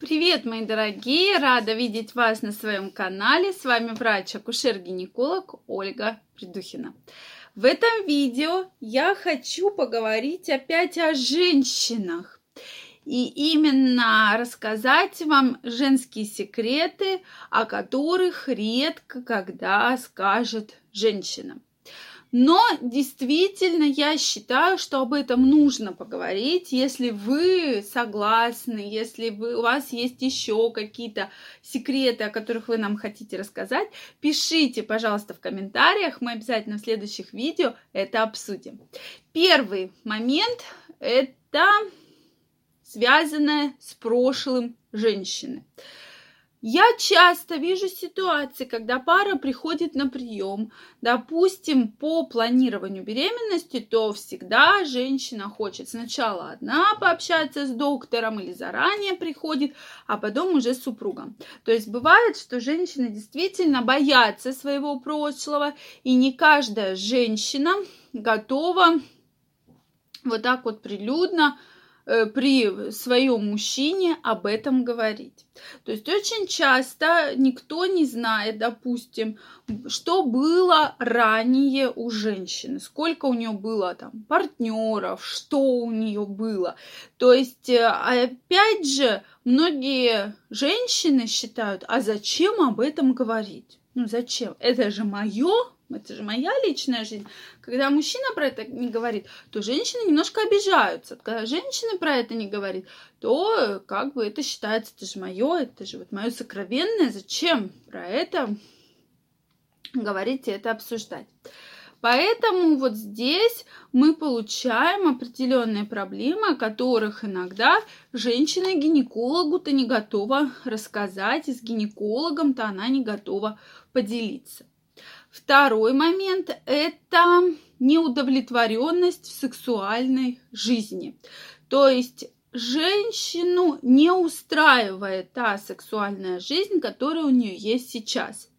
Привет, мои дорогие! Рада видеть вас на своем канале. С вами врач-акушер-гинеколог Ольга Придухина. В этом видео я хочу поговорить опять о женщинах. И именно рассказать вам женские секреты, о которых редко когда скажет женщина. Но действительно я считаю, что об этом нужно поговорить, если вы согласны, если вы, у вас есть еще какие-то секреты, о которых вы нам хотите рассказать, пишите, пожалуйста, в комментариях, мы обязательно в следующих видео это обсудим. Первый момент – это связанное с прошлым женщины. Я часто вижу ситуации, когда пара приходит на прием, допустим, по планированию беременности, то всегда женщина хочет сначала одна пообщаться с доктором или заранее приходит, а потом уже с супругом. То есть бывает, что женщины действительно боятся своего прошлого, и не каждая женщина готова вот так вот прилюдно при своем мужчине об этом говорить. То есть очень часто никто не знает, допустим, что было ранее у женщины, сколько у нее было там партнеров, что у нее было. То есть, э, опять же, многие женщины считают, а зачем об этом говорить? Ну зачем? Это же мое, это же моя личная жизнь. Когда мужчина про это не говорит, то женщины немножко обижаются. Когда женщина про это не говорит, то как бы это считается, это же мое, это же вот мое сокровенное. Зачем про это говорить и это обсуждать? Поэтому вот здесь мы получаем определенные проблемы, о которых иногда женщина гинекологу-то не готова рассказать, и с гинекологом-то она не готова поделиться. Второй момент – это неудовлетворенность в сексуальной жизни. То есть женщину не устраивает та сексуальная жизнь, которая у нее есть сейчас.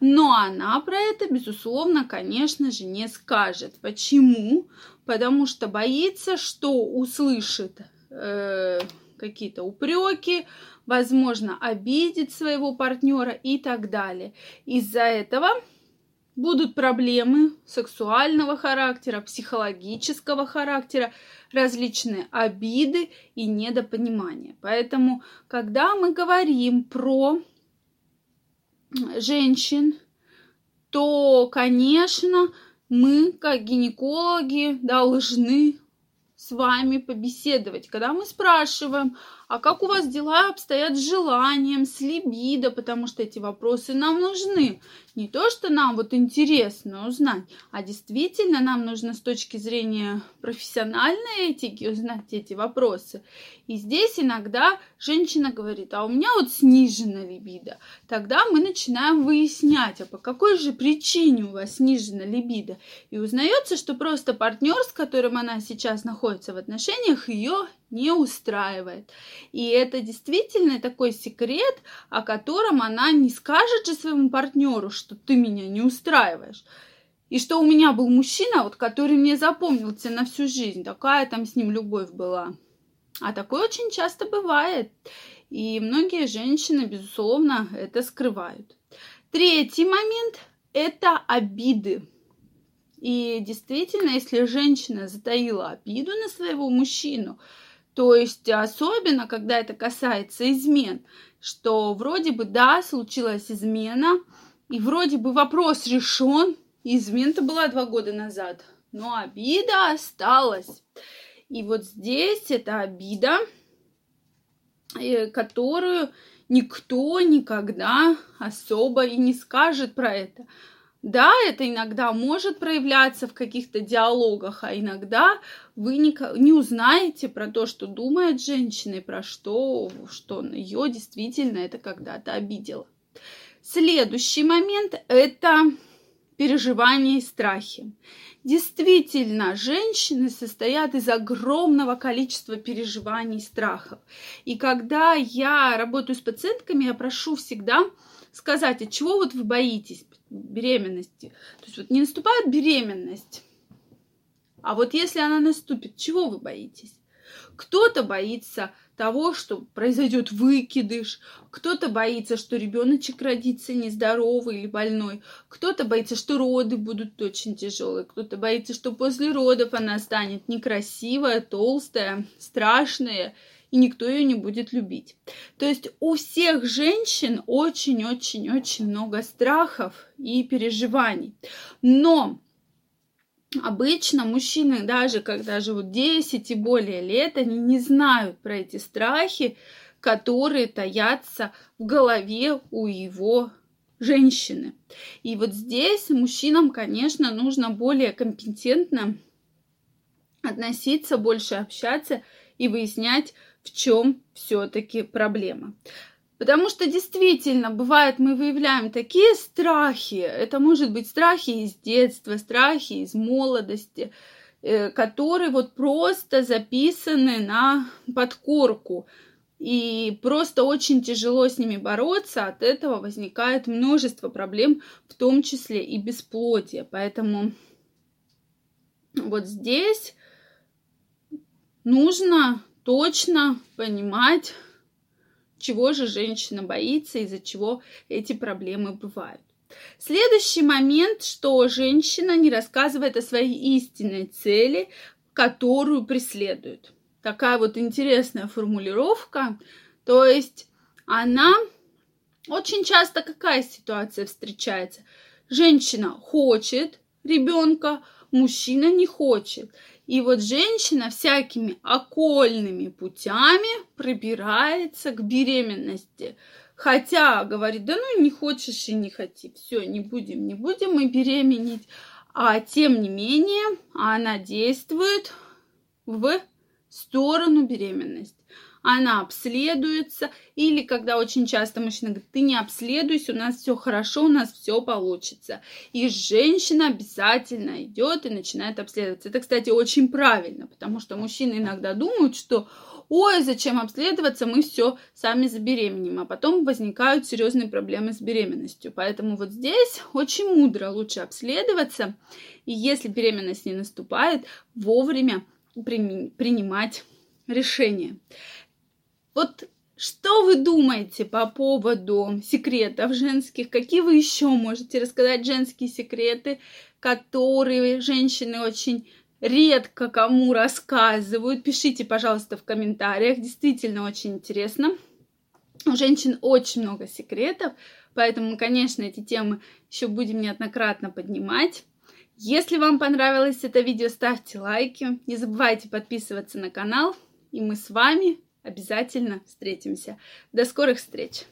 Но она про это, безусловно, конечно же, не скажет. Почему? Потому что боится, что услышит э, какие-то упреки, возможно, обидит своего партнера и так далее. Из-за этого будут проблемы сексуального характера, психологического характера, различные обиды и недопонимания. Поэтому, когда мы говорим про женщин, то, конечно, мы, как гинекологи, должны с вами побеседовать. Когда мы спрашиваем, а как у вас дела обстоят с желанием, с либидо, потому что эти вопросы нам нужны. Не то, что нам вот интересно узнать, а действительно нам нужно с точки зрения профессиональной этики узнать эти вопросы. И здесь иногда женщина говорит, а у меня вот снижена либидо. Тогда мы начинаем выяснять, а по какой же причине у вас снижена либидо. И узнается, что просто партнер, с которым она сейчас находится в отношениях, ее не устраивает. И это действительно такой секрет, о котором она не скажет же своему партнеру, что ты меня не устраиваешь. И что у меня был мужчина, вот, который мне запомнился на всю жизнь. Такая там с ним любовь была. А такое очень часто бывает. И многие женщины, безусловно, это скрывают. Третий момент – это обиды. И действительно, если женщина затаила обиду на своего мужчину, то есть особенно, когда это касается измен, что вроде бы, да, случилась измена, и вроде бы вопрос решен, измена-то была два года назад, но обида осталась. И вот здесь эта обида, э, которую никто никогда особо и не скажет про это. Да, это иногда может проявляться в каких-то диалогах, а иногда вы не, не узнаете про то, что думает женщина, и про что, что ее действительно это когда-то обидело. Следующий момент – это переживания и страхи. Действительно, женщины состоят из огромного количества переживаний и страхов. И когда я работаю с пациентками, я прошу всегда сказать, от чего вот вы боитесь беременности. То есть вот не наступает беременность, а вот если она наступит, чего вы боитесь? Кто-то боится того, что произойдет выкидыш, кто-то боится, что ребеночек родится нездоровый или больной, кто-то боится, что роды будут очень тяжелые, кто-то боится, что после родов она станет некрасивая, толстая, страшная, и никто ее не будет любить. То есть у всех женщин очень-очень-очень много страхов и переживаний. Но Обычно мужчины, даже когда живут 10 и более лет, они не знают про эти страхи, которые таятся в голове у его женщины. И вот здесь мужчинам, конечно, нужно более компетентно относиться, больше общаться и выяснять, в чем все-таки проблема. Потому что действительно, бывает, мы выявляем такие страхи. Это может быть страхи из детства, страхи из молодости, э, которые вот просто записаны на подкорку. И просто очень тяжело с ними бороться. От этого возникает множество проблем, в том числе и бесплодие. Поэтому вот здесь нужно точно понимать, чего же женщина боится, из-за чего эти проблемы бывают. Следующий момент, что женщина не рассказывает о своей истинной цели, которую преследует. Такая вот интересная формулировка. То есть она очень часто какая ситуация встречается? Женщина хочет ребенка, мужчина не хочет. И вот женщина всякими окольными путями пробирается к беременности. Хотя говорит, да ну не хочешь и не хоти, все, не будем, не будем мы беременеть. А тем не менее она действует в сторону беременности она обследуется, или когда очень часто мужчина говорит, ты не обследуйся, у нас все хорошо, у нас все получится. И женщина обязательно идет и начинает обследоваться. Это, кстати, очень правильно, потому что мужчины иногда думают, что ой, зачем обследоваться, мы все сами забеременеем, а потом возникают серьезные проблемы с беременностью. Поэтому вот здесь очень мудро лучше обследоваться, и если беременность не наступает, вовремя принимать решение. Вот что вы думаете по поводу секретов женских? Какие вы еще можете рассказать женские секреты, которые женщины очень редко кому рассказывают? Пишите, пожалуйста, в комментариях. Действительно очень интересно. У женщин очень много секретов, поэтому, конечно, эти темы еще будем неоднократно поднимать. Если вам понравилось это видео, ставьте лайки. Не забывайте подписываться на канал. И мы с вами обязательно встретимся. До скорых встреч!